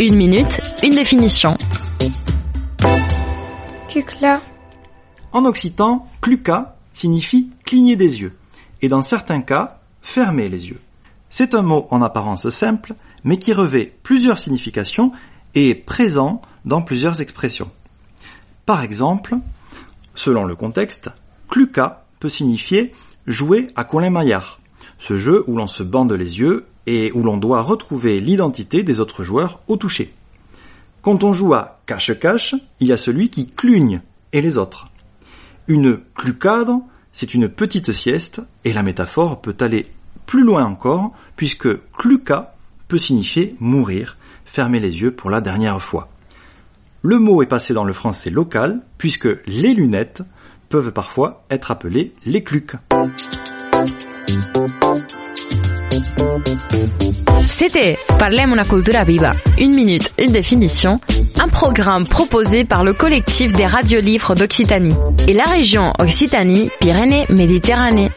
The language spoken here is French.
Une minute, une définition. Cucla. En occitan, cluca signifie cligner des yeux, et dans certains cas, fermer les yeux. C'est un mot en apparence simple, mais qui revêt plusieurs significations et est présent dans plusieurs expressions. Par exemple, selon le contexte, cluca peut signifier jouer à Colin Maillard, ce jeu où l'on se bande les yeux et où l'on doit retrouver l'identité des autres joueurs au toucher. Quand on joue à cache-cache, il y a celui qui clugne et les autres. Une clucade, c'est une petite sieste et la métaphore peut aller plus loin encore, puisque cluca peut signifier mourir, fermer les yeux pour la dernière fois. Le mot est passé dans le français local, puisque les lunettes peuvent parfois être appelées les cluques. C'était Parlem una cultura viva, une minute, une définition, un programme proposé par le collectif des radiolivres d'Occitanie. Et la région Occitanie-Pyrénées-Méditerranée.